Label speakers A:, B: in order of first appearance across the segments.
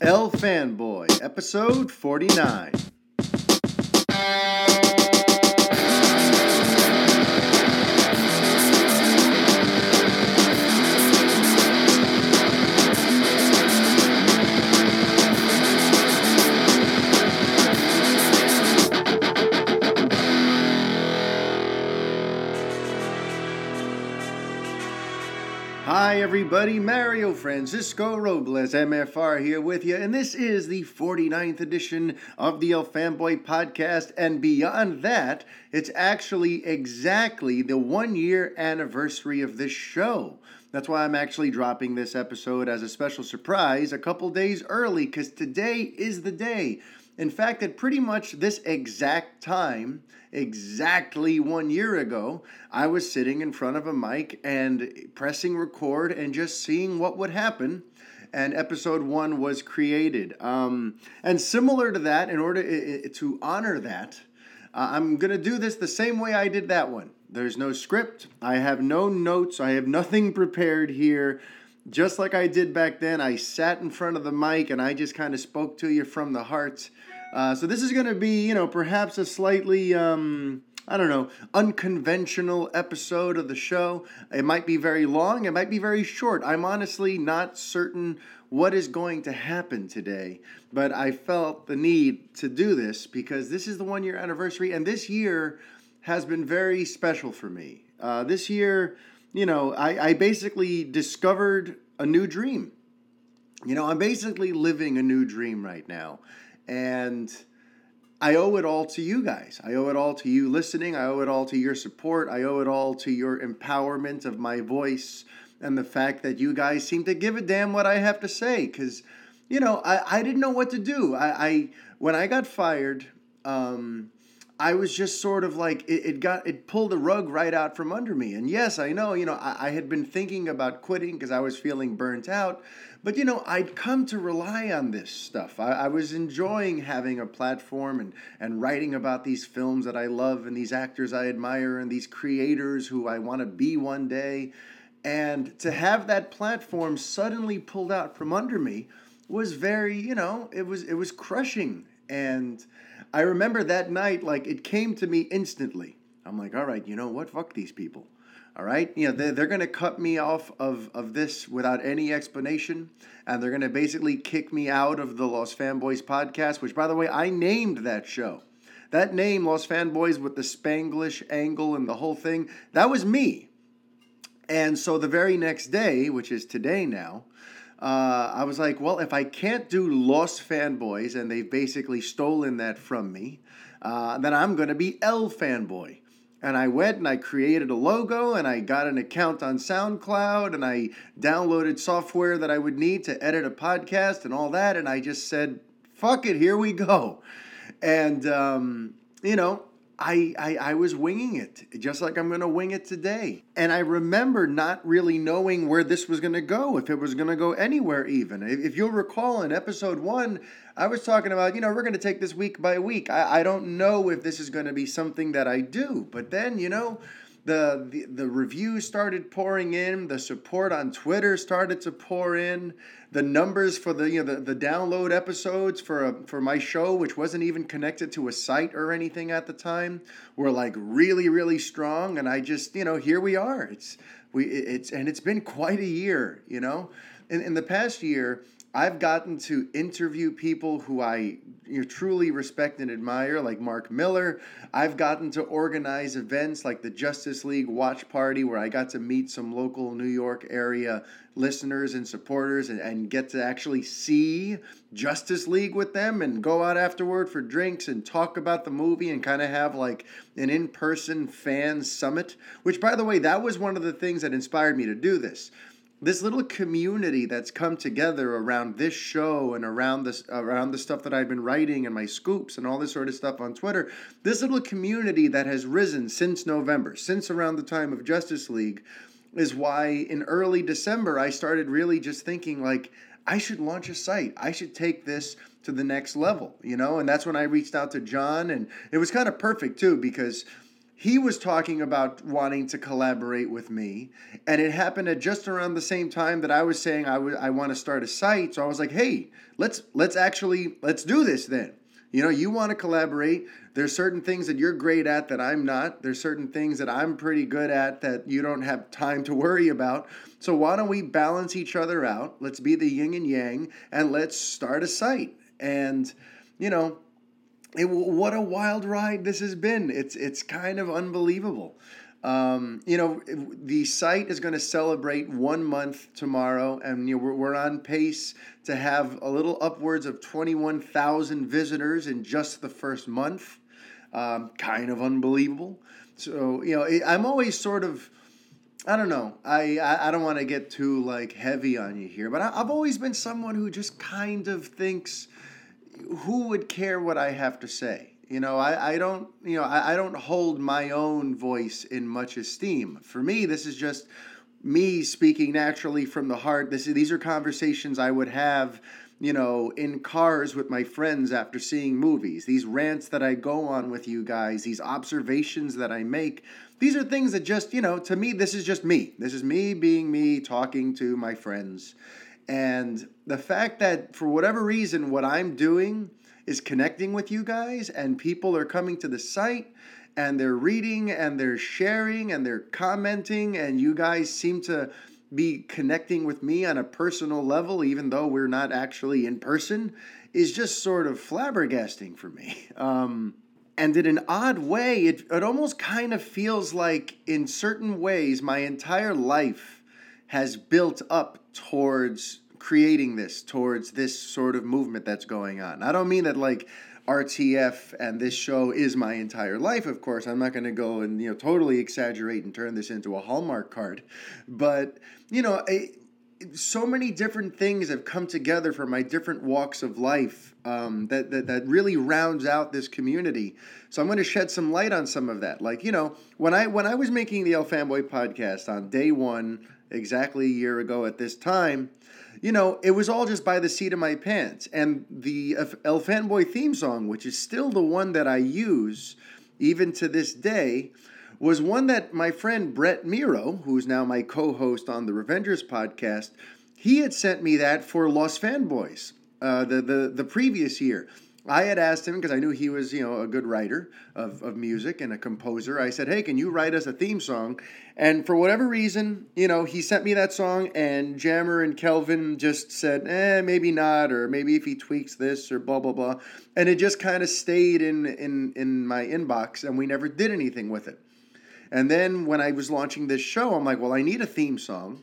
A: El Fanboy, episode 49. Hi, everybody. Mario Francisco Robles, MFR, here with you. And this is the 49th edition of the El Fanboy podcast. And beyond that, it's actually exactly the one year anniversary of this show. That's why I'm actually dropping this episode as a special surprise a couple days early, because today is the day. In fact, at pretty much this exact time, exactly one year ago, I was sitting in front of a mic and pressing record and just seeing what would happen. And episode one was created. Um, and similar to that, in order to honor that, uh, I'm going to do this the same way I did that one. There's no script, I have no notes, I have nothing prepared here. Just like I did back then, I sat in front of the mic and I just kind of spoke to you from the heart. Uh, so this is going to be, you know, perhaps a slightly, um, I don't know, unconventional episode of the show. It might be very long, it might be very short. I'm honestly not certain what is going to happen today, but I felt the need to do this because this is the one year anniversary, and this year has been very special for me. Uh, this year, you know, I, I basically discovered a new dream. You know, I'm basically living a new dream right now. And I owe it all to you guys. I owe it all to you listening. I owe it all to your support. I owe it all to your empowerment of my voice and the fact that you guys seem to give a damn what I have to say. Because, you know, I, I didn't know what to do. I, I when I got fired, um, I was just sort of like it, it, got it pulled the rug right out from under me. And yes, I know, you know, I, I had been thinking about quitting because I was feeling burnt out. But you know, I'd come to rely on this stuff. I, I, was enjoying having a platform and, and writing about these films that I love and these actors I admire and these creators who I want to be one day. And to have that platform suddenly pulled out from under me was very, you know, it was it was crushing. And I remember that night, like it came to me instantly. I'm like, all right, you know what? Fuck these people. All right, you know they're, they're going to cut me off of, of this without any explanation, and they're going to basically kick me out of the Los Fanboys podcast. Which, by the way, I named that show. That name, Los Fanboys, with the Spanglish angle and the whole thing, that was me. And so the very next day, which is today now, uh, I was like, well, if I can't do Los Fanboys, and they've basically stolen that from me, uh, then I'm going to be El Fanboy. And I went and I created a logo and I got an account on SoundCloud and I downloaded software that I would need to edit a podcast and all that. And I just said, fuck it, here we go. And, um, you know, I, I, I was winging it, just like I'm going to wing it today. And I remember not really knowing where this was going to go, if it was going to go anywhere even. If you'll recall in episode one, I was talking about, you know, we're going to take this week by week. I, I don't know if this is going to be something that I do. But then, you know, the, the the reviews started pouring in the support on twitter started to pour in the numbers for the you know the, the download episodes for a, for my show which wasn't even connected to a site or anything at the time were like really really strong and i just you know here we are. It's we it's and it's been quite a year you know? In, in the past year I've gotten to interview people who I you know, truly respect and admire, like Mark Millar. I've gotten to organize events like the Justice League Watch Party, where I got to meet some local New York area listeners and supporters and, and get to actually see Justice League with them and go out afterward for drinks and talk about the movie and kind of have like an in person fan summit. Which, by the way, that was one of the things that inspired me to do this this little community that's come together around this show and around this around the stuff that I've been writing and my scoops and all this sort of stuff on Twitter, this little community that has risen since November, since around the time of Justice League, is why in early December I started really just thinking like I should launch a site. I should take this to the next level, you know? And that's when I reached out to John and it was kind of perfect too because he was talking about wanting to collaborate with me and it happened at just around the same time that i was saying I, w- I want to start a site so i was like hey let's let's actually let's do this then. You know you want to collaborate. There's certain things that you're great at that i'm not. There's certain things that i'm pretty good at that you don't have time to worry about. So why don't we balance each other out? Let's be the yin and yang and let's start a site. And you know it, what a wild ride this has been. It's it's kind of unbelievable. Um, you know, the site is going to celebrate one month tomorrow, and you know, we're, we're on pace to have a little upwards of 21,000 visitors in just the first month. Um, kind of unbelievable. So, you know, I'm always sort of, I don't know, I, I, I don't want to get too like heavy on you here, but I, I've always been someone who just kind of thinks, who would care what I have to say? You know, I, I don't, you know, I, I don't hold my own voice in much esteem. For me, this is just me speaking naturally from the heart. This, these are conversations I would have, you know, in cars with my friends after seeing movies. These rants that I go on with you guys, these observations that I make, these are things that just, you know, to me, this is just me. This is me being me, talking to my friends. And the fact that for whatever reason, what I'm doing is connecting with you guys, and people are coming to the site and they're reading and they're sharing and they're commenting, and you guys seem to be connecting with me on a personal level, even though we're not actually in person, is just sort of flabbergasting for me. Um, and in an odd way, it, it almost kind of feels like, in certain ways, my entire life has built up towards creating this, towards this sort of movement that's going on. I don't mean that like RTF and this show is my entire life, of course. I'm not going to go and you know totally exaggerate and turn this into a Hallmark card, but you know, so many different things have come together for my different walks of life um, that, that that really rounds out this community. So I'm going to shed some light on some of that. Like you know, when I when I was making the El Fanboy podcast on day one exactly a year ago at this time, you know, it was all just by the seat of my pants. And the El Fanboy theme song, which is still the one that I use even to this day, was one that my friend Brett Miro, who's now my co host on the Revengers podcast, he had sent me that for Los Fanboys uh, the, the, the previous year. I had asked him because I knew he was, you know, a good writer of, of music and a composer. I said, "Hey, can you write us a theme song?" And for whatever reason, you know, he sent me that song, and Jammer and Kelvin just said, "Eh, maybe not, or maybe if he tweaks this, or blah blah blah," and it just kind of stayed in in in my inbox, and we never did anything with it. And then when I was launching this show, I'm like, "Well, I need a theme song."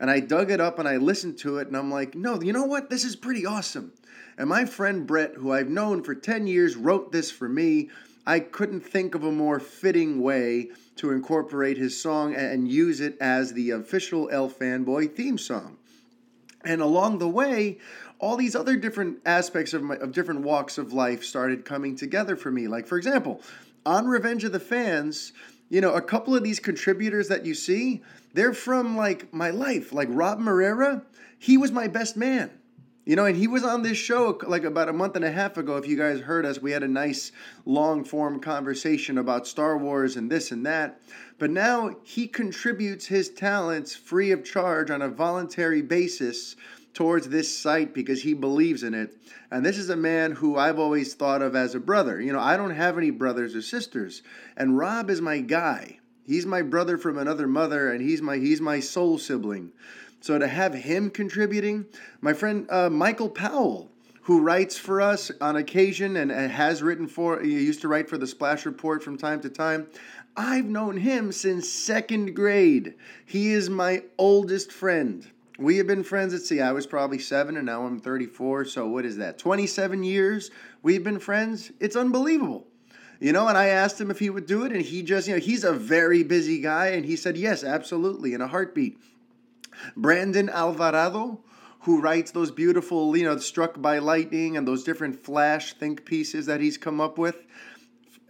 A: And I dug it up and I listened to it, and I'm like, no, you know what? This is pretty awesome. And my friend Brett, who I've known for 10 years, wrote this for me. I couldn't think of a more fitting way to incorporate his song and use it as the official El Fanboy theme song. And along the way, all these other different aspects of, my, of different walks of life started coming together for me. Like, for example, on Revenge of the Fans, you know, a couple of these contributors that you see, they're from like my life. Like Rob Morera, he was my best man. You know, and he was on this show like about a month and a half ago. If you guys heard us, we had a nice long form conversation about Star Wars and this and that. But now he contributes his talents free of charge on a voluntary basis towards this site because he believes in it. And this is a man who I've always thought of as a brother. You know, I don't have any brothers or sisters, and Rob is my guy. He's my brother from another mother, and he's my he's my soul sibling. So to have him contributing, my friend uh, Michael Powell, who writes for us on occasion and, has written for, he used to write for the Splash Report from time to time. I've known him since second grade. He is my oldest friend. We have been friends, let's see, I was probably seven and now I'm 34. So what is that? 27 years we've been friends? It's unbelievable. You know, and I asked him if he would do it, and he just, you know, he's a very busy guy, and he said, yes, absolutely, in a heartbeat. Brandon Alvarado, who writes those beautiful, you know, struck by lightning and those different flash think pieces that he's come up with.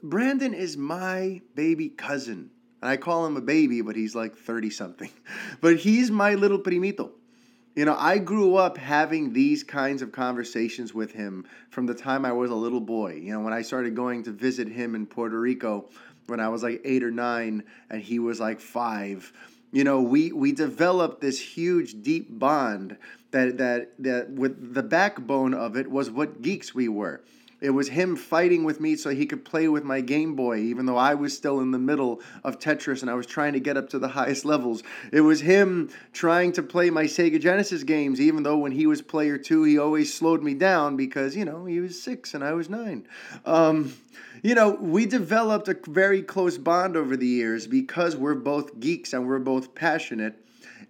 A: Brandon is my baby cousin. And I call him a baby, but he's like 30 something. But he's my little primito. You know, I grew up having these kinds of conversations with him from the time I was a little boy. You know, when I started going to visit him in Puerto Rico, when I was like eight or nine and he was like five. You know, we, we developed this huge, deep bond that, that, that with the backbone of it was what geeks we were. It was him fighting with me so he could play with my Game Boy, even though I was still in the middle of Tetris and I was trying to get up to the highest levels. It was him trying to play my Sega Genesis games, even though when he was player two, he always slowed me down because, you know, he was six and I was nine. Um, you know, we developed a very close bond over the years because we're both geeks and we're both passionate.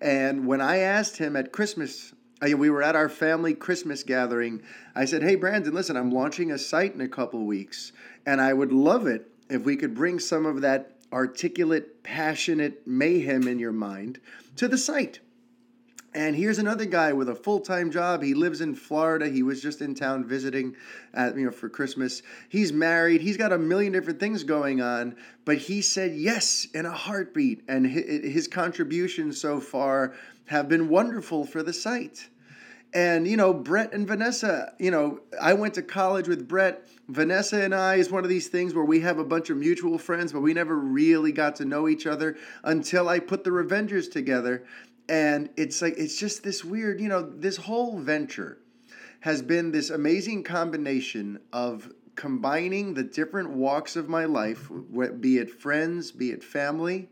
A: And when I asked him at Christmas we were at our family Christmas gathering. I said, Hey, Brandon, listen, I'm launching a site in a couple weeks, and I would love it if we could bring some of that articulate, passionate mayhem in your mind to the site. And here's another guy with a full-time job. He lives in Florida. He was just in town visiting at, you know for Christmas. He's married. He's got a million different things going on, but he said yes in a heartbeat and his contributions so far have been wonderful for the site. And, you know, Brett and Vanessa, you know, I went to college with Brett. Vanessa and I is one of these things where we have a bunch of mutual friends, but we never really got to know each other until I put the Revengers together. And it's like, it's just this weird, you know, this whole venture has been this amazing combination of combining the different walks of my life, be it friends, be it family,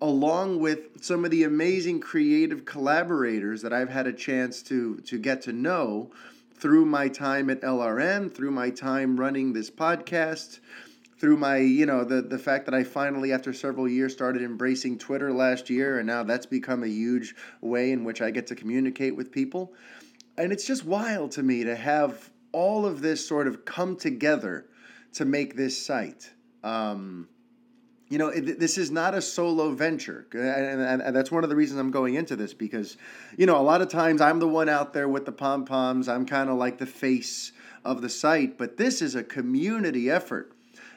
A: along with some of the amazing creative collaborators that I've had a chance to to get to know through my time at LRM, through my time running this podcast, through my, you know, the the fact that I finally after several years started embracing Twitter last year and now that's become a huge way in which I get to communicate with people. And it's just wild to me to have all of this sort of come together to make this site. Um, you know, it, this is not a solo venture. And, and, and, that's one of the reasons I'm going into this because, you know, a lot of times I'm the one out there with the pom poms. I'm kind of like the face of the site, but this is a community effort.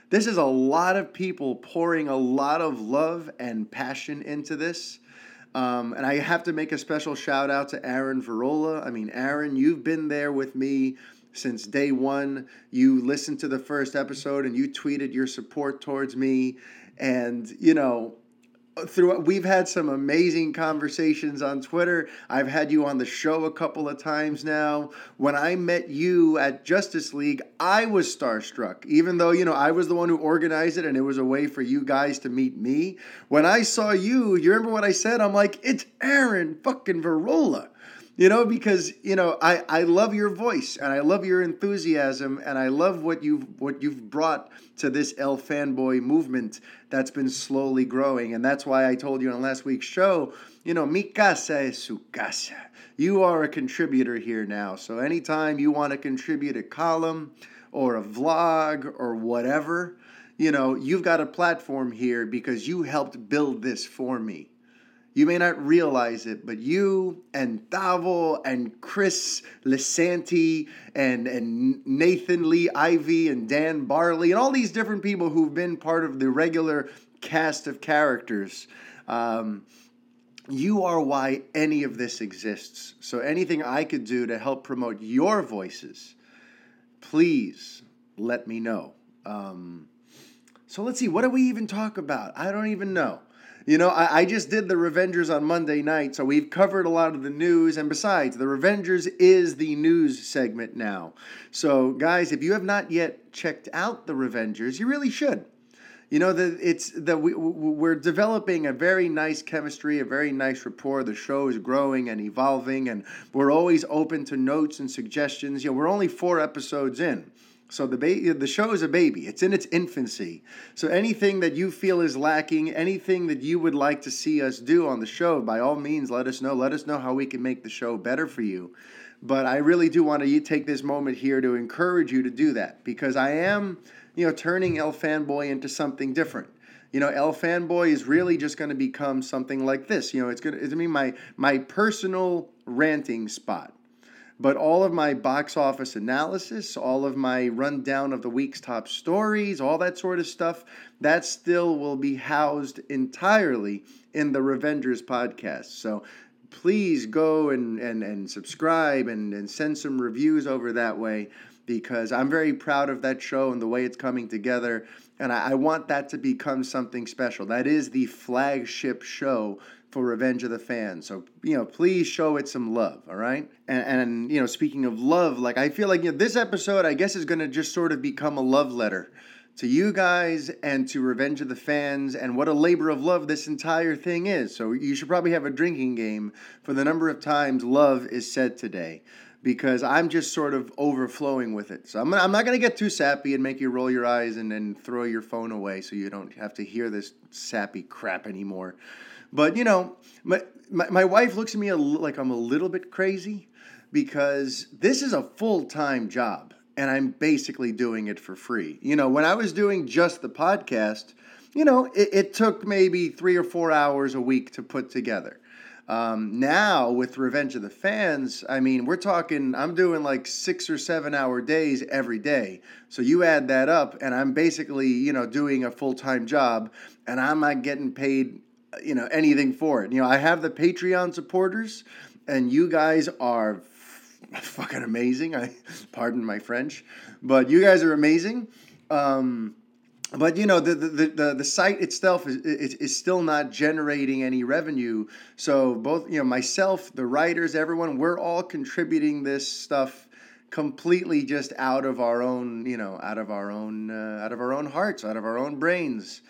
A: This is a lot of people pouring a lot of love and passion into this. Um, and I have to make a special shout out to Aaron Verola. I mean, Aaron, you've been there with me since day one. You listened to the first episode and you tweeted your support towards me and you know through we've had some amazing conversations on Twitter. I've had you on the show a couple of times now. When I met you at Justice League, I was starstruck. Even though, you know, I was the one who organized it and it was a way for you guys to meet me. When I saw you, you remember what I said? I'm like, "It's Aaron fucking Verola." You know because you know I, I love your voice and i love your enthusiasm and i love what you've what you've brought to this el fanboy movement that's been slowly growing. And that's why i told you on last week's show you know mi casa es su casa. You are a contributor here now. So anytime you want to contribute a column or a vlog or whatever you know you've got a platform here because you helped build this for me you may not realize it, but you and Davo and Chris Lisanti and, and Nathan Lee Ivy and Dan Barley and all these different people who've been part of the regular cast of characters. Um, you are why any of this exists. So anything I could do to help promote your voices, please let me know. Um, so let's see, what do we even talk about? I don't even know. You know, I, I, just did the Revengers on Monday night, so we've covered a lot of the news. And besides, the Revengers is the news segment now. So, guys, if you have not yet checked out the Revengers, you really should. You know that it's that we we're developing a very nice chemistry, a very nice rapport. The show is growing and evolving, and we're always open to notes and suggestions. You know, we're only four episodes in. So the ba- the show is a baby. It's in its infancy. So anything that you feel is lacking, anything that you would like to see us do on the show, by all means, let us know. Let us know how we can make the show better for you. But I really do want to take this moment here to encourage you to do that because I am, you know, turning El Fanboy into something different. You know, El Fanboy is really just going to become something like this. You know, it's going to, it's going to be my my personal ranting spot but all of my box office analysis, all of my rundown of the week's top stories, all that sort of stuff, that still will be housed entirely in the Revengers podcast. So please go and, and, and subscribe and, and send some reviews over that way because I'm very proud of that show and the way it's coming together. And I, I want that to become something special. That is the flagship show for Revenge of the Fans. So, you know, please show it some love, all right? And, and you know, speaking of love, like I feel like you know, this episode, I guess, is going to just sort of become a love letter to you guys and to Revenge of the Fans and what a labor of love this entire thing is. So you should probably have a drinking game for the number of times love is said today because I'm just sort of overflowing with it. So I'm, I'm not going to get too sappy and make you roll your eyes and then throw your phone away so you don't have to hear this sappy crap anymore. But, you know, my, my, my wife looks at me a, like I'm a little bit crazy because this is a full time job and I'm basically doing it for free. You know, when I was doing just the podcast, you know, it, it took maybe three or four hours a week to put together. Um, now with Revenge of the Fans, I mean, we're talking, I'm doing like six or seven hour days every day. So you add that up, and I'm basically, you know, doing a full time job, and I'm not getting paid, you know, anything for it. You know, I have the Patreon supporters, and you guys are fucking amazing. I pardon my French, but you guys are amazing. Um, but you know the, the, the, the site itself is, is, is still not generating any revenue so both you know myself the writers everyone we're all contributing this stuff completely just out of our own you know out of our own uh, out of our own hearts out of our own brains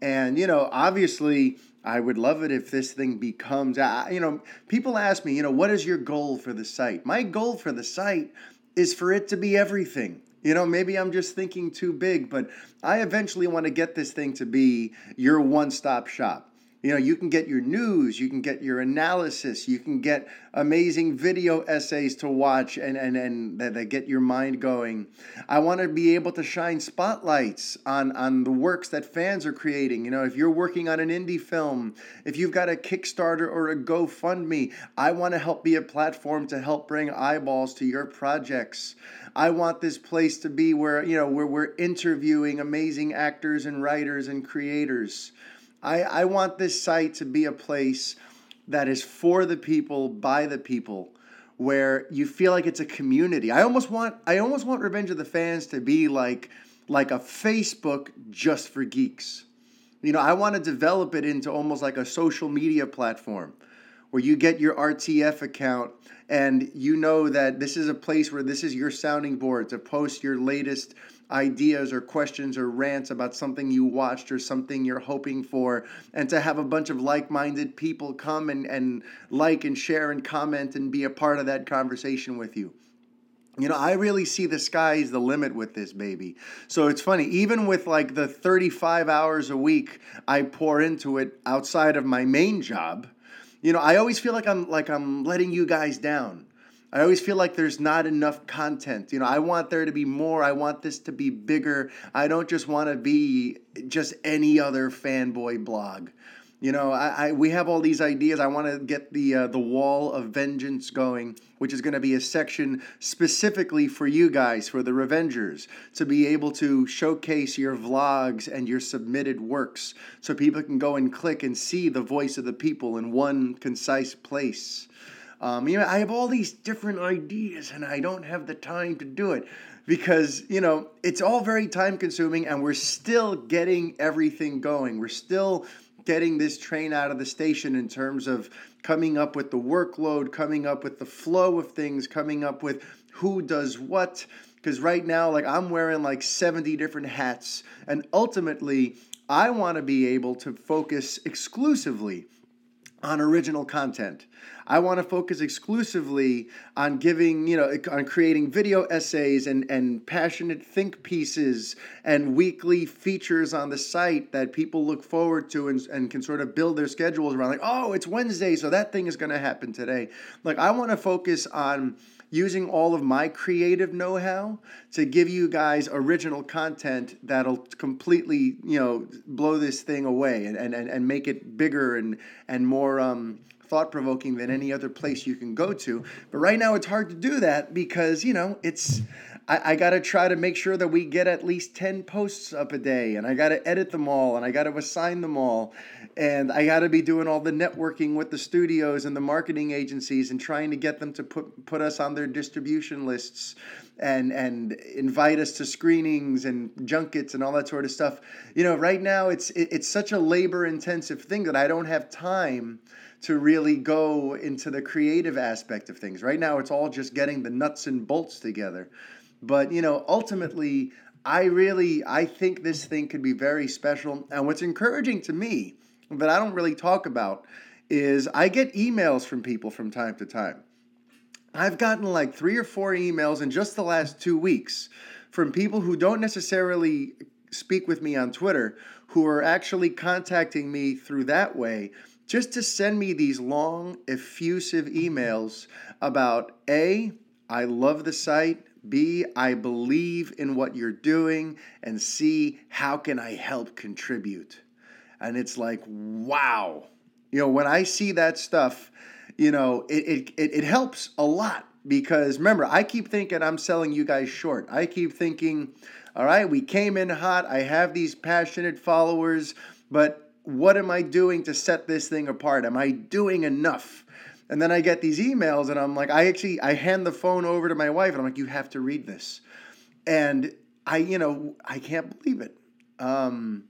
A: and you know obviously I would love it if this thing becomes, uh, you know, people ask me, you know, what is your goal for the site? My goal for the site is for it to be everything. You know, maybe I'm just thinking too big, but I eventually want to get this thing to be your one stop shop. You know, you can get your news, you can get your analysis, you can get amazing video essays to watch and, and, and that, that get your mind going. I want to be able to shine spotlights on, on the works that fans are creating. You know, if you're working on an indie film, if you've got a Kickstarter or a GoFundMe, I want to help be a platform to help bring eyeballs to your projects. I want this place to be where, you know, where we're interviewing amazing actors and writers and creators. I, I want this site to be a place that is for the people, by the people, where you feel like it's a community. I almost want I almost want Revenge of the Fans to be like like a Facebook just for geeks. You know, I want to develop it into almost like a social media platform where you get your RTF account and you know that this is a place where this is your sounding board to post your latest ideas or questions or rants about something you watched or something you're hoping for, and to have a bunch of like minded people come and, and like and share and comment and be a part of that conversation with you. You know, I really see the sky's the limit with this baby. So it's funny, even with like the 35 hours a week I pour into it outside of my main job, you know, I always feel like I'm like I'm letting you guys down. I always feel like there's not enough content. You know, I want there to be more. I want this to be bigger. I don't just want to be just any other fanboy blog. You know, I, I we have all these ideas. I want to get the uh, the Wall of Vengeance going, which is going to be a section specifically for you guys, for the Revengers, to be able to showcase your vlogs and your submitted works, so people can go and click and see the voice of the people in one concise place. Um, you know, I have all these different ideas and I don't have the time to do it because, you know, it's all very time consuming and we're still getting everything going. We're still getting this train out of the station in terms of coming up with the workload, coming up with the flow of things, coming up with who does what. Because right now, like, I'm wearing like 70 different hats. And ultimately, I want to be able to focus exclusively on original content. I want to focus exclusively on giving, you know, on creating video essays and, and passionate think pieces and weekly features on the site that people look forward to and, and can sort of build their schedules around. Like, oh, it's Wednesday, so that thing is going to happen today. Like, I want to focus on using all of my creative know-how to give you guys original content that'll completely, you know, blow this thing away and, and, and make it bigger and, and more um, thought provoking than any other place you can go to. But right now, it's hard to do that because, you know, it's. I, I got to try to make sure that we get at least 10 posts up a day, and I got to edit them all, and I got to assign them all, and I got to be doing all the networking with the studios and the marketing agencies and trying to get them to put, put us on their distribution lists and and invite us to screenings and junkets and all that sort of stuff. You know, right now it's it, it's such a labor intensive thing that I don't have time to really go into the creative aspect of things. Right now it's all just getting the nuts and bolts together. But, you know, ultimately I really I think this thing could be very special. And what's encouraging to me that I don't really talk about is I get emails from people from time to time I've gotten like three or four emails in just the last two weeks from people who don't necessarily speak with me on Twitter, who are actually contacting me through that way just to send me these long, effusive emails about A, I love the site, B, I believe in what you're doing, and C, how can I help contribute? And it's like, wow. You know, when I see that stuff, you know, it, it, it helps a lot because remember, I keep thinking I'm selling you guys short. I keep thinking, all right, we came in hot. I have these passionate followers, but what am I doing to set this thing apart? Am I doing enough? And then I get these emails and I'm like, I actually I hand the phone over to my wife and I'm like, you have to read this. And I, you know, I can't believe it. Um,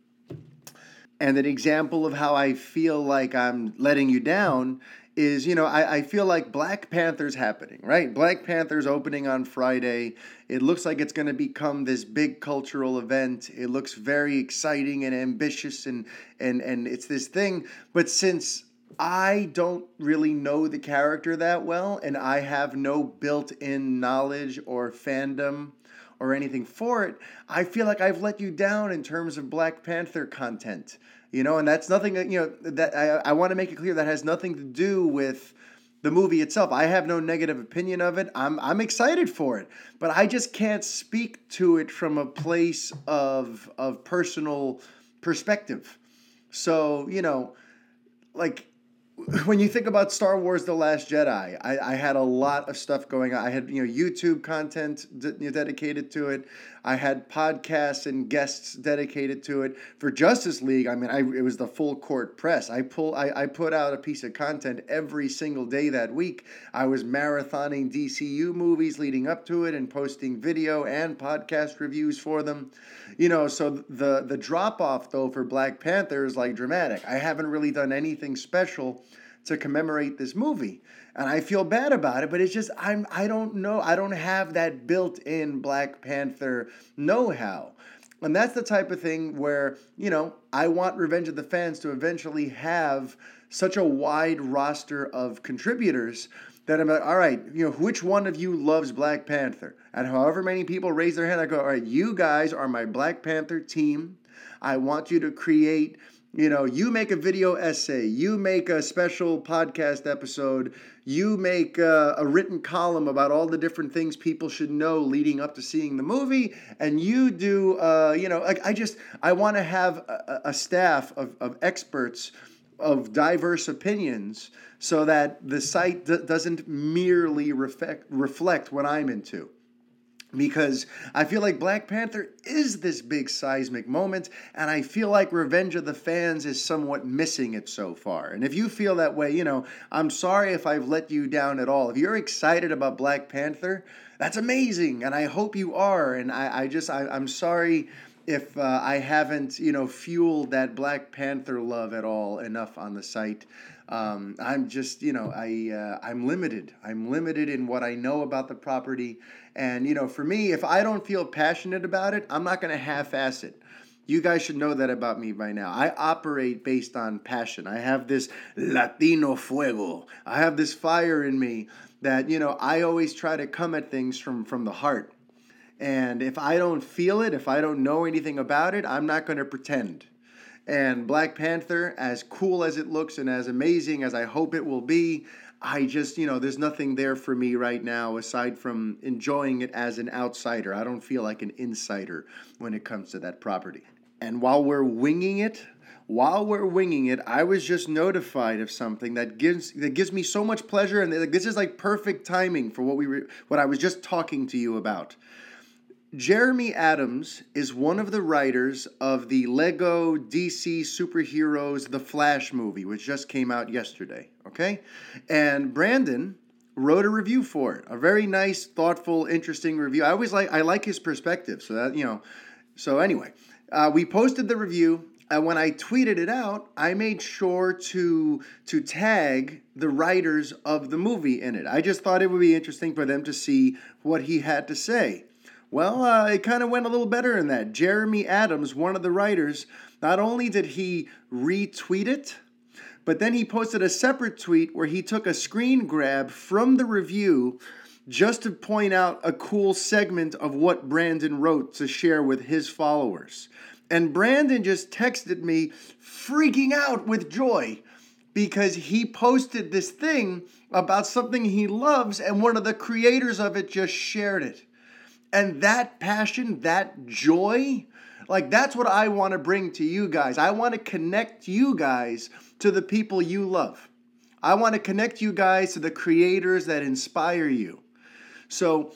A: and an example of how I feel like I'm letting you down is you know I, I feel like black panther's happening right black panther's opening on friday it looks like it's going to become this big cultural event it looks very exciting and ambitious and and and it's this thing but since i don't really know the character that well and i have no built-in knowledge or fandom or anything for it i feel like i've let you down in terms of black panther content you know, and that's nothing. You know that I, I want to make it clear that has nothing to do with the movie itself. I have no negative opinion of it. I'm I'm excited for it, but I just can't speak to it from a place of of personal perspective. So you know, like when you think about Star Wars: The Last Jedi, I, I had a lot of stuff going on. I had you know YouTube content de- dedicated to it. I had podcasts and guests dedicated to it. For Justice League, I mean, I, it was the full court press. I pull, I, I put out a piece of content every single day that week. I was marathoning DCU movies leading up to it and posting video and podcast reviews for them. You know, so the the drop off though for Black Panther is like dramatic. I haven't really done anything special to commemorate this movie and I feel bad about it, but it's just I'm I don't know. I don't have that built-in Black Panther know-how. And that's the type of thing where, you know, I want Revenge of the Fans to eventually have such a wide roster of contributors that I'm like, all right, you know, which one of you loves Black Panther? And however many people raise their hand, I go, all right, you guys are my Black Panther team. I want you to create you know, you make a video essay, you make a special podcast episode, you make a, a, written column about all the different things people should know leading up to seeing the movie, and you do, uh, you know, like I just, I want to have a, a staff of, of experts of diverse opinions so that the site d- doesn't merely reflect, reflect what I'm into because I feel like Black Panther is this big seismic moment, and I feel like Revenge of the Fans is somewhat missing it so far. And if you feel that way, you know, I'm sorry if I've let you down at all. If you're excited about Black Panther, that's amazing, and I hope you are. And I, I just, I, I'm sorry if uh, I haven't, you know, fueled that Black Panther love at all enough on the site. Um, I'm just, you know, I uh, I'm limited. I'm limited in what I know about the property, and you know, for me, if I don't feel passionate about it, I'm not going to half-ass it. You guys should know that about me by now. I operate based on passion. I have this Latino fuego. I have this fire in me that you know I always try to come at things from from the heart. And if I don't feel it, if I don't know anything about it, I'm not going to pretend. And Black Panther, as cool as it looks and as amazing as I hope it will be, I just, you know, there's nothing there for me right now aside from enjoying it as an outsider. I don't feel like an insider when it comes to that property. And while we're winging it, while we're winging it, I was just notified of something that gives that gives me so much pleasure, and this is like perfect timing for what we what I was just talking to you about. Jeremy Adams is one of the writers of the Lego DC Superheroes The Flash movie, which just came out yesterday. Okay, and Brandon wrote a review for it, a very nice, thoughtful, interesting review. I always like I like his perspective, so that you know. So anyway, uh, we posted the review and when I tweeted it out, I made sure to to tag the writers of the movie in it. I just thought it would be interesting for them to see what he had to say. Well, uh, it kind of went a little better than that. Jeremy Adams, one of the writers, not only did he retweet it, but then he posted a separate tweet where he took a screen grab from the review just to point out a cool segment of what Brandon wrote to share with his followers. And Brandon just texted me freaking out with joy because he posted this thing about something he loves and one of the creators of it just shared it. And that passion, that joy, like that's what I want to bring to you guys. I want to connect you guys to the people you love. I want to connect you guys to the creators that inspire you. So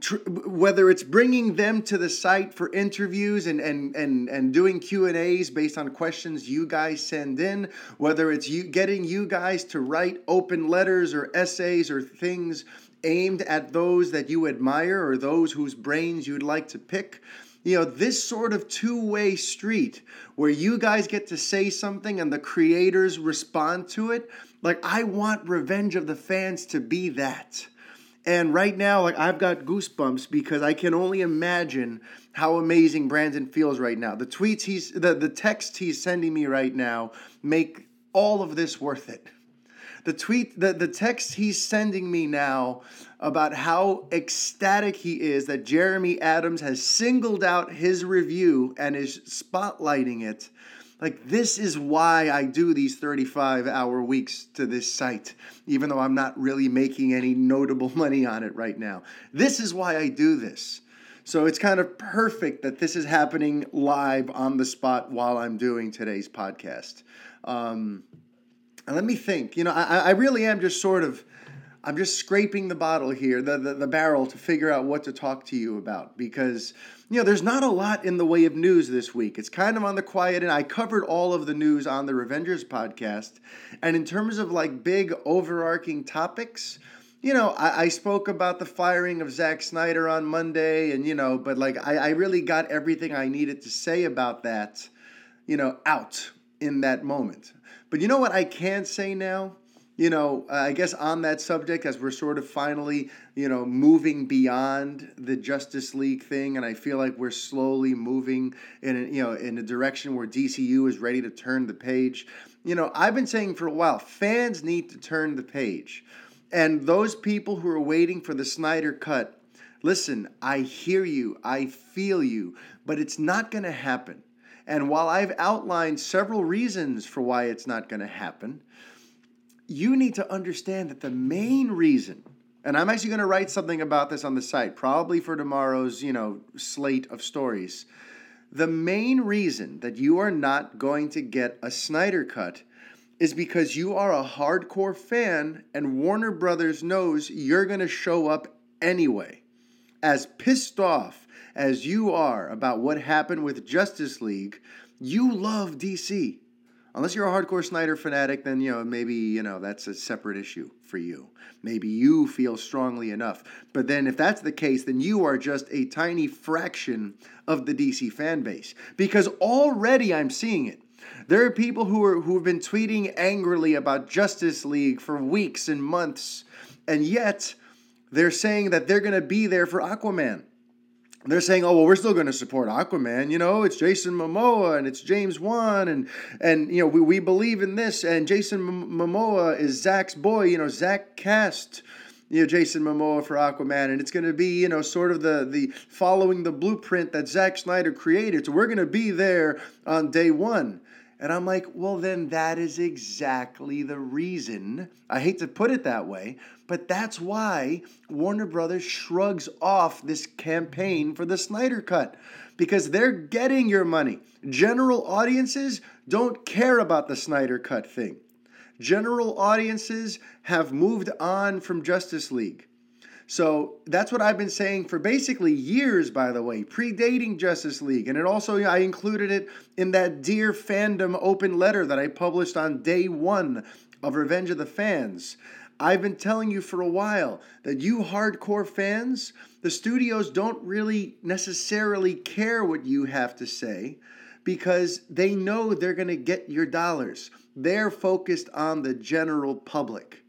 A: tr- whether it's bringing them to the site for interviews and and and and doing Q and A's based on questions you guys send in, whether it's you getting you guys to write open letters or essays or things aimed at those that you admire or those whose brains you'd like to pick. You know, this sort of two way street where you guys get to say something and the creators respond to it. Like, I want Revenge of the Fans to be that. And right now, like I've got goosebumps because I can only imagine how amazing Brandon feels right now. The tweets he's the, the text he's sending me right now make all of this worth it. The tweet the, the text he's sending me now about how ecstatic he is that Jeremy Adams has singled out his review and is spotlighting it like, this is why I do these 35 hour weeks to this site, even though I'm not really making any notable money on it right now. This is why I do this. So it's kind of perfect that this is happening live on the spot while I'm doing today's podcast. Um, and let me think. You know, I, I really am just sort of I'm just scraping the bottle here, the, the, the, barrel, to figure out what to talk to you about because, you know, there's not a lot in the way of news this week. It's kind of on the quiet, and I covered all of the news on the Revengers podcast. And in terms of like big overarching topics, you know, I, I spoke about the firing of Zack Snyder on Monday, and, you know, but like I, I really got everything I needed to say about that, you know, out in that moment. But you know what I can say now? You know, I guess on that subject, as we're sort of finally, you know, moving beyond the Justice League thing, and I feel like we're slowly moving in, you know, in a direction where DCU is ready to turn the page. You know, I've been saying for a while, fans need to turn the page, and those people who are waiting for the Snyder cut, listen, I hear you, I feel you, but it's not going to happen. And while I've outlined several reasons for why it's not going to happen you need to understand that the main reason and I'm actually going to write something about this on the site, probably for tomorrow's, you know, slate of stories. The main reason that you are not going to get a Snyder cut is because you are a hardcore fan and Warner Brothers knows you're going to show up anyway. As pissed off as you are about what happened with Justice League, you love DC unless you're a hardcore Snyder fanatic, then you know maybe you know that's a separate issue for you. Maybe you feel strongly enough. But then if that's the case, then you are just a tiny fraction of the DC fan base because already I'm seeing it. There are people who are who have been tweeting angrily about Justice League for weeks and months, and yet they're saying that they're going to be there for Aquaman they're saying, "Oh well, we're still going to support Aquaman. You know, it's Jason Momoa and it's James Wan, and and you know we, we believe in this. And Jason Momoa is Zack's boy. You know, Zack cast." You know, Jason Momoa for Aquaman, and it's going to be, you know, sort of the the following the blueprint that Zack Snyder created. So we're going to be there on day one. And I'm like, well, then that is exactly the reason. I hate to put it that way, but that's why Warner Brothers shrugs off this campaign for the Snyder Cut because they're getting your money. General audiences don't care about the Snyder Cut thing. General audiences have moved on from Justice League. So that's what I've been saying for basically years, by the way, predating Justice League. And it also, I included it in that Dear Fandom open letter that I published on day one of Revenge of the Fans. I've been telling you for a while that you hardcore fans, the studios don't really necessarily care what you have to say because they know they're going to get your dollars. They're focused on the general public.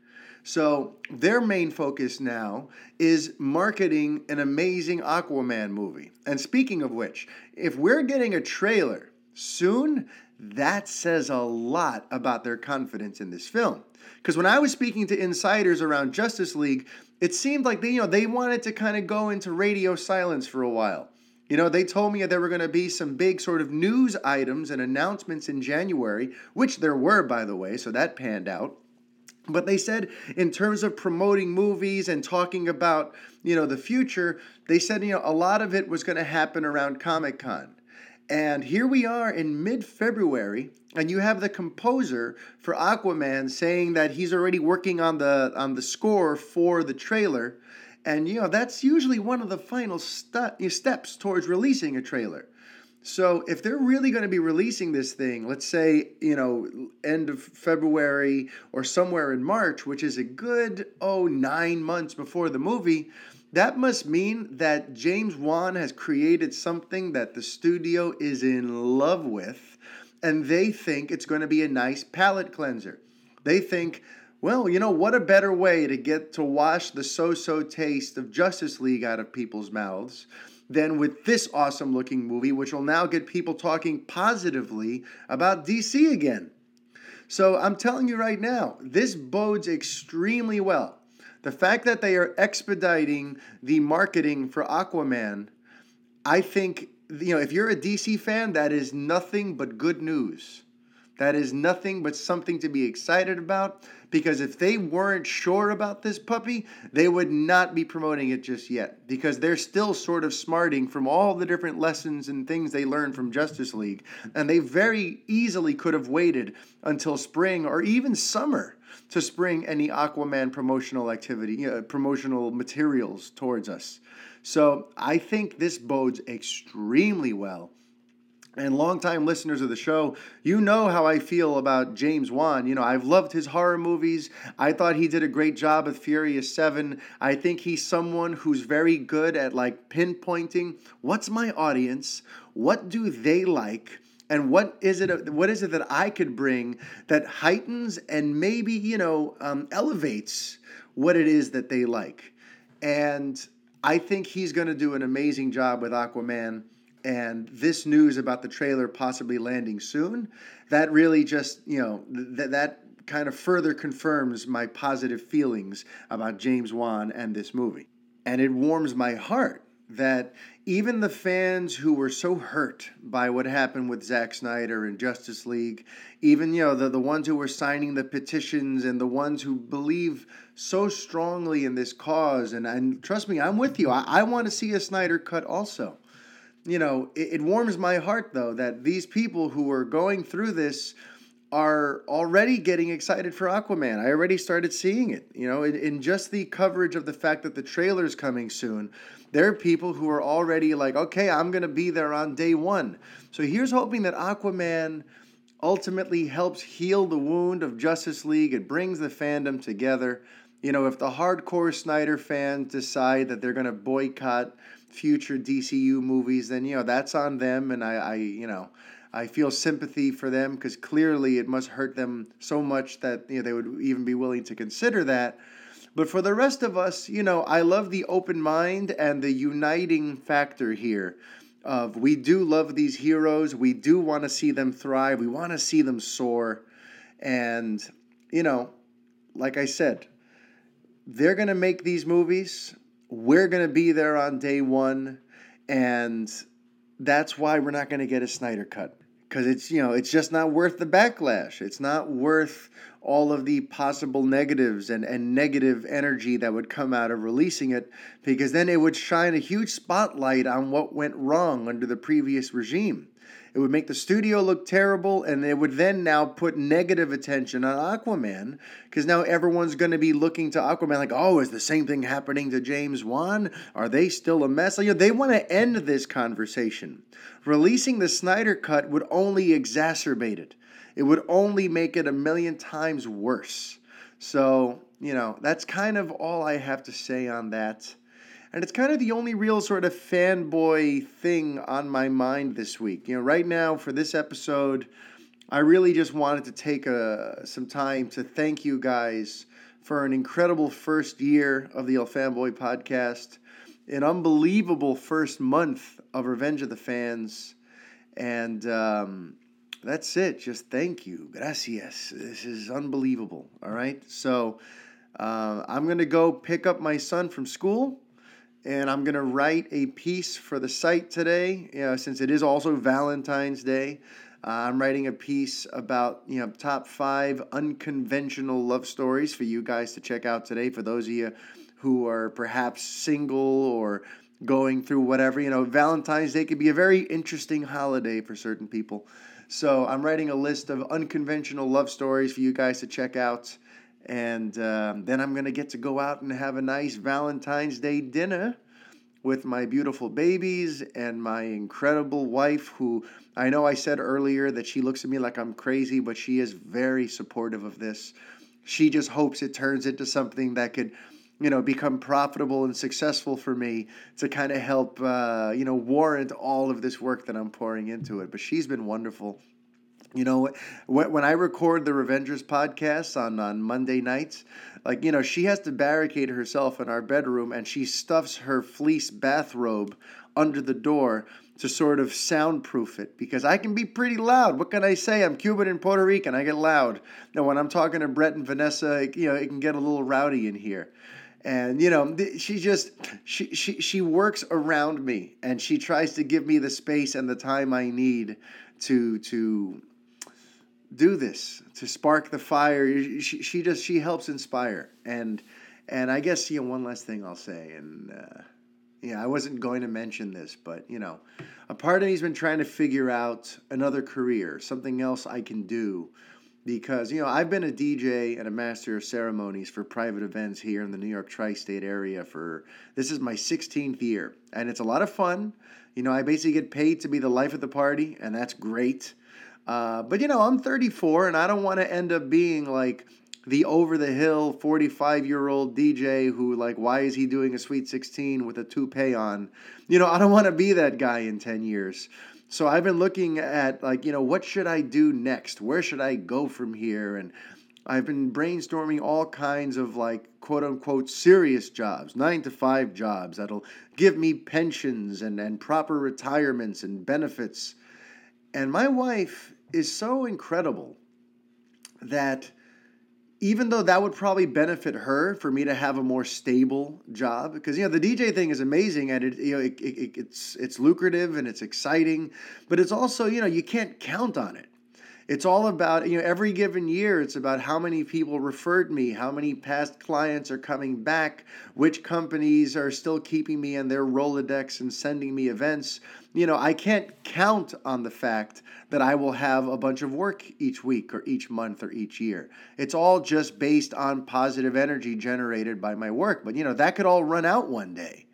A: So their main focus now is marketing an amazing Aquaman movie. And speaking of which, if we're getting a trailer soon, that says a lot about their confidence in this film. Because when I was speaking to insiders around Justice League, it seemed like they, you know, they wanted to kind of go into radio silence for a while. You know, they told me there were going to be some big sort of news items and announcements in January, which there were, by the way, so that panned out. But they said, in terms of promoting movies and talking about, you know, the future, they said, you know, a lot of it was going to happen around Comic Con. And here we are in mid February, and you have the composer for Aquaman saying that he's already working on the on the score for the trailer. And you know, that's usually one of the final st- steps towards releasing a trailer. So if they're really going to be releasing this thing, let's say, you know, end of February or somewhere in March, which is a good, oh, nine months before the movie, that must mean that James Wan has created something that the studio is in love with, and they think it's going to be a nice palate cleanser. They think, well, you know, what a better way to get to wash the so so taste of Justice League out of people's mouths than with this awesome looking movie, which will now get people talking positively about DC again. So I'm telling you right now, this bodes extremely well. The fact that they are expediting the marketing for Aquaman, I think, you know, if you're a DC fan, that is nothing but good news. That is nothing but something to be excited about because if they weren't sure about this puppy, they would not be promoting it just yet because they're still sort of smarting from all the different lessons and things they learned from Justice League. And they very easily could have waited until spring or even summer to spring any Aquaman promotional activity, uh, promotional materials towards us. So I think this bodes extremely well and longtime listeners of the show, you know how I feel about James Wan. You know, I've loved his horror movies. I thought he did a great job with Furious 7. I think he's someone who's very good at like pinpointing what's my audience? What do they like? And what is it? What is it that I could bring that heightens and maybe you know um, elevates what it is that they like? And I think he's going to do an amazing job with Aquaman and this news about the trailer possibly landing soon, that really just, you know, th- that kind of further confirms my positive feelings about James Wan and this movie. And it warms my heart that even the fans who were so hurt by what happened with Zack Snyder and Justice League, even you know the, the ones who were signing the petitions and the ones who believe so strongly in this cause, and, and trust me, I'm with you. I, I want to see a Snyder cut also you know, it, it warms my heart though that these people who are going through this are already getting excited for Aquaman. I already started seeing it, you know, in, in just the coverage of the fact that the trailer's coming soon. There are people who are already like, okay, I'm going to be there on day one. So here's hoping that Aquaman ultimately helps heal the wound of Justice League. It brings the fandom together. You know, if the hardcore Snyder fans decide that they're going to boycott future DCU movies, then you know that's on them, and I, I you know. I feel sympathy for them because clearly it must hurt them so much that you know, they would even be willing to consider that. But for the rest of us, you know, I love the open mind and the uniting factor here of we do love these heroes. We do want to see them thrive. We want to see them soar. And, you know, like I said, they're going to make these movies we're going to be there on day one, and that's why we're not going to get a Snyder cut because it's you know it's just not worth the backlash. It's not worth all of the possible negatives and, and negative energy that would come out of releasing it because then it would shine a huge spotlight on what went wrong under the previous regime. It would make the studio look terrible, and it would then now put negative attention on Aquaman because now everyone's going to be looking to Aquaman like, oh, is the same thing happening to James Wan? Are they still a mess? Like, you know, they want to end this conversation. Releasing the Snyder Cut would only exacerbate it. It would only make it a million times worse. So, you know, that's kind of all I have to say on that. And it's kind of the only real sort of fanboy thing on my mind this week. You know, right now for this episode, I really just wanted to take a, uh, some time to thank you guys for an incredible first year of the El Fanboy podcast, an unbelievable first month of Revenge of the Fans, and um, that's it. Just thank you. Gracias. This is unbelievable. All right. So uh, I'm going to go pick up my son from school and I'm going to write a piece for the site today, you know, since it is also Valentine's Day. Uh, I'm writing a piece about you know top five unconventional love stories for you guys to check out today. For those of you who are perhaps single or going through whatever, you know, Valentine's Day could be a very interesting holiday for certain people. So I'm writing a list of unconventional love stories for you guys to check out. And um, then I'm going to get to go out and have a nice Valentine's Day dinner with my beautiful babies and my incredible wife, who I know I said earlier that she looks at me like I'm crazy, but she is very supportive of this. She just hopes it turns into something that could, you know, become profitable and successful for me to kind of help, uh, you know, warrant all of this work that I'm pouring into it. But she's been wonderful. You know, when I record the Revengers podcast on, on Monday nights, like, you know, she has to barricade herself in our bedroom and she stuffs her fleece bathrobe under the door to sort of soundproof it because I can be pretty loud. What can I say? I'm Cuban and Puerto Rican. I get loud. Now, when I'm talking to Brett and Vanessa, you know, it can get a little rowdy in here. And you know, she just she she she works around me and she tries to give me the space and the time I need to to do this to spark the fire. She, she just she helps inspire, and and I guess you know one last thing I'll say, and uh, yeah, I wasn't going to mention this, but you know, a part of me's been trying to figure out another career, something else I can do, because you know I've been a DJ and a master of ceremonies for private events here in the New York tri-state area for this is my 16th year, and it's a lot of fun. You know, I basically get paid to be the life of the party, and that's great. Uh, but you know, I'm 34 and I don't want to end up being like the over the hill 45 year old DJ who, like, why is he doing a Sweet 16 with a toupee on? You know, I don't want to be that guy in 10 years. So I've been looking at, like, you know, what should I do next? Where should I go from here? And I've been brainstorming all kinds of, like, quote unquote, serious jobs, nine to five jobs that'll give me pensions and, and proper retirements and benefits. And my wife is so incredible that even though that would probably benefit her for me to have a more stable job because you know the DJ thing is amazing and it you know it, it, it's it's lucrative and it's exciting but it's also you know you can't count on it it's all about you know every given year it's about how many people referred me how many past clients are coming back which companies are still keeping me in their rolodex and sending me events. You know i can't count on the fact that i will have a bunch of work each week or each month or each year. It's all just based on positive energy generated by my work but you know that could all run out one day.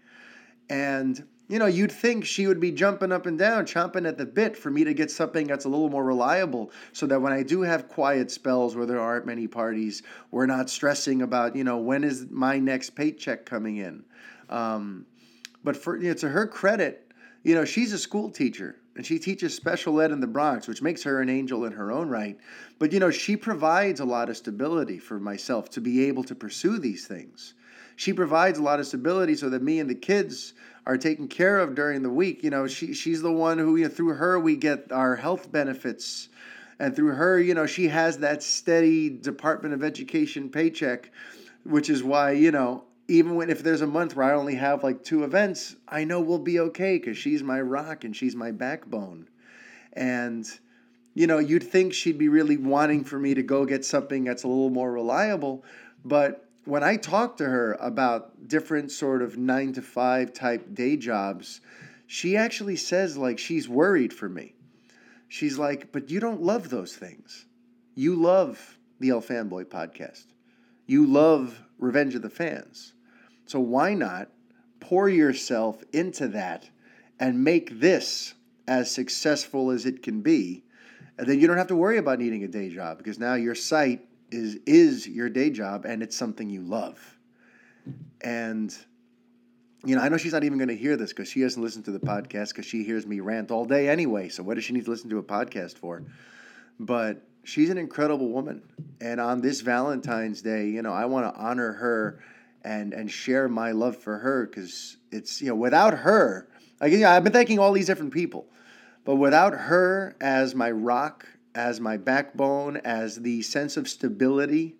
A: And you know, you'd think she would be jumping up and down, chomping at the bit for me to get something that's a little more reliable so that when I do have quiet spells where there aren't many parties, we're not stressing about, you know, when is my next paycheck coming in. Um, but for you know, to her credit, you know, she's a school teacher and she teaches special ed in the Bronx, which makes her an angel in her own right. But, you know, she provides a lot of stability for myself to be able to pursue these things. She provides a lot of stability so that me and the kids are taken care of during the week. You know, she she's the one who you know, through her we get our health benefits, and through her, you know, she has that steady Department of Education paycheck, which is why you know even when if there's a month where I only have like two events, I know we'll be okay because she's my rock and she's my backbone, and. You know, you'd think she'd be really wanting for me to go get something that's a little more reliable, but when I talk to her about different sort of nine to five type day jobs, she actually says like she's worried for me. she's like, but you don't love those things. You love the El Fanboy podcast. You love Revenge of the Fans. So why not pour yourself into that and make this as successful as it can be? And then you don't have to worry about needing a day job because now your site is is your day job and it's something you love. And you know, I know she's not even going to hear this because she hasn't listened to the podcast because she hears me rant all day anyway. So what does she need to listen to a podcast for? But she's an incredible woman, and on this Valentine's Day, you know, I want to honor her and and share my love for her because it's you know without her, like, yeah, I've been thanking all these different people, but without her as my rock, as my backbone, as the sense of stability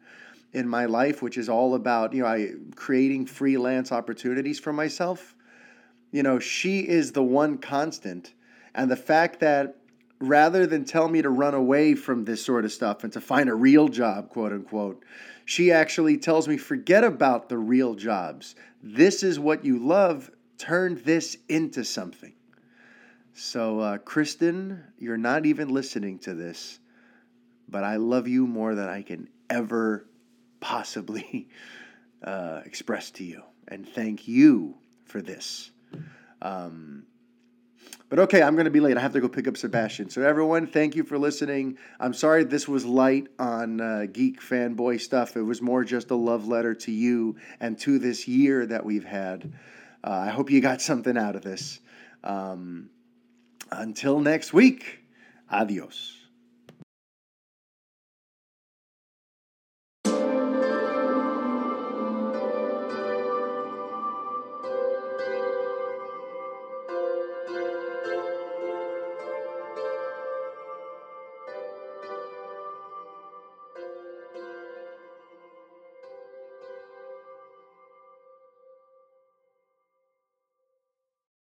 A: in my life, which is all about you know I creating freelance opportunities for myself. You know, she is the one constant, and the fact that rather than tell me to run away from this sort of stuff and to find a real job, quote unquote, she actually tells me forget about the real jobs. This is what you love. Turn this into something. So, uh, Kristen, you're not even listening to this, but I love you more than I can ever possibly uh, express to you. And thank you for this. Um, but okay, I'm going to be late. I have to go pick up Sebastian. So, everyone, thank you for listening. I'm sorry this was light on uh, geek fanboy stuff. It was more just a love letter to you and to this year that we've had. Uh, I hope you got something out of this. Um, until next week, adios.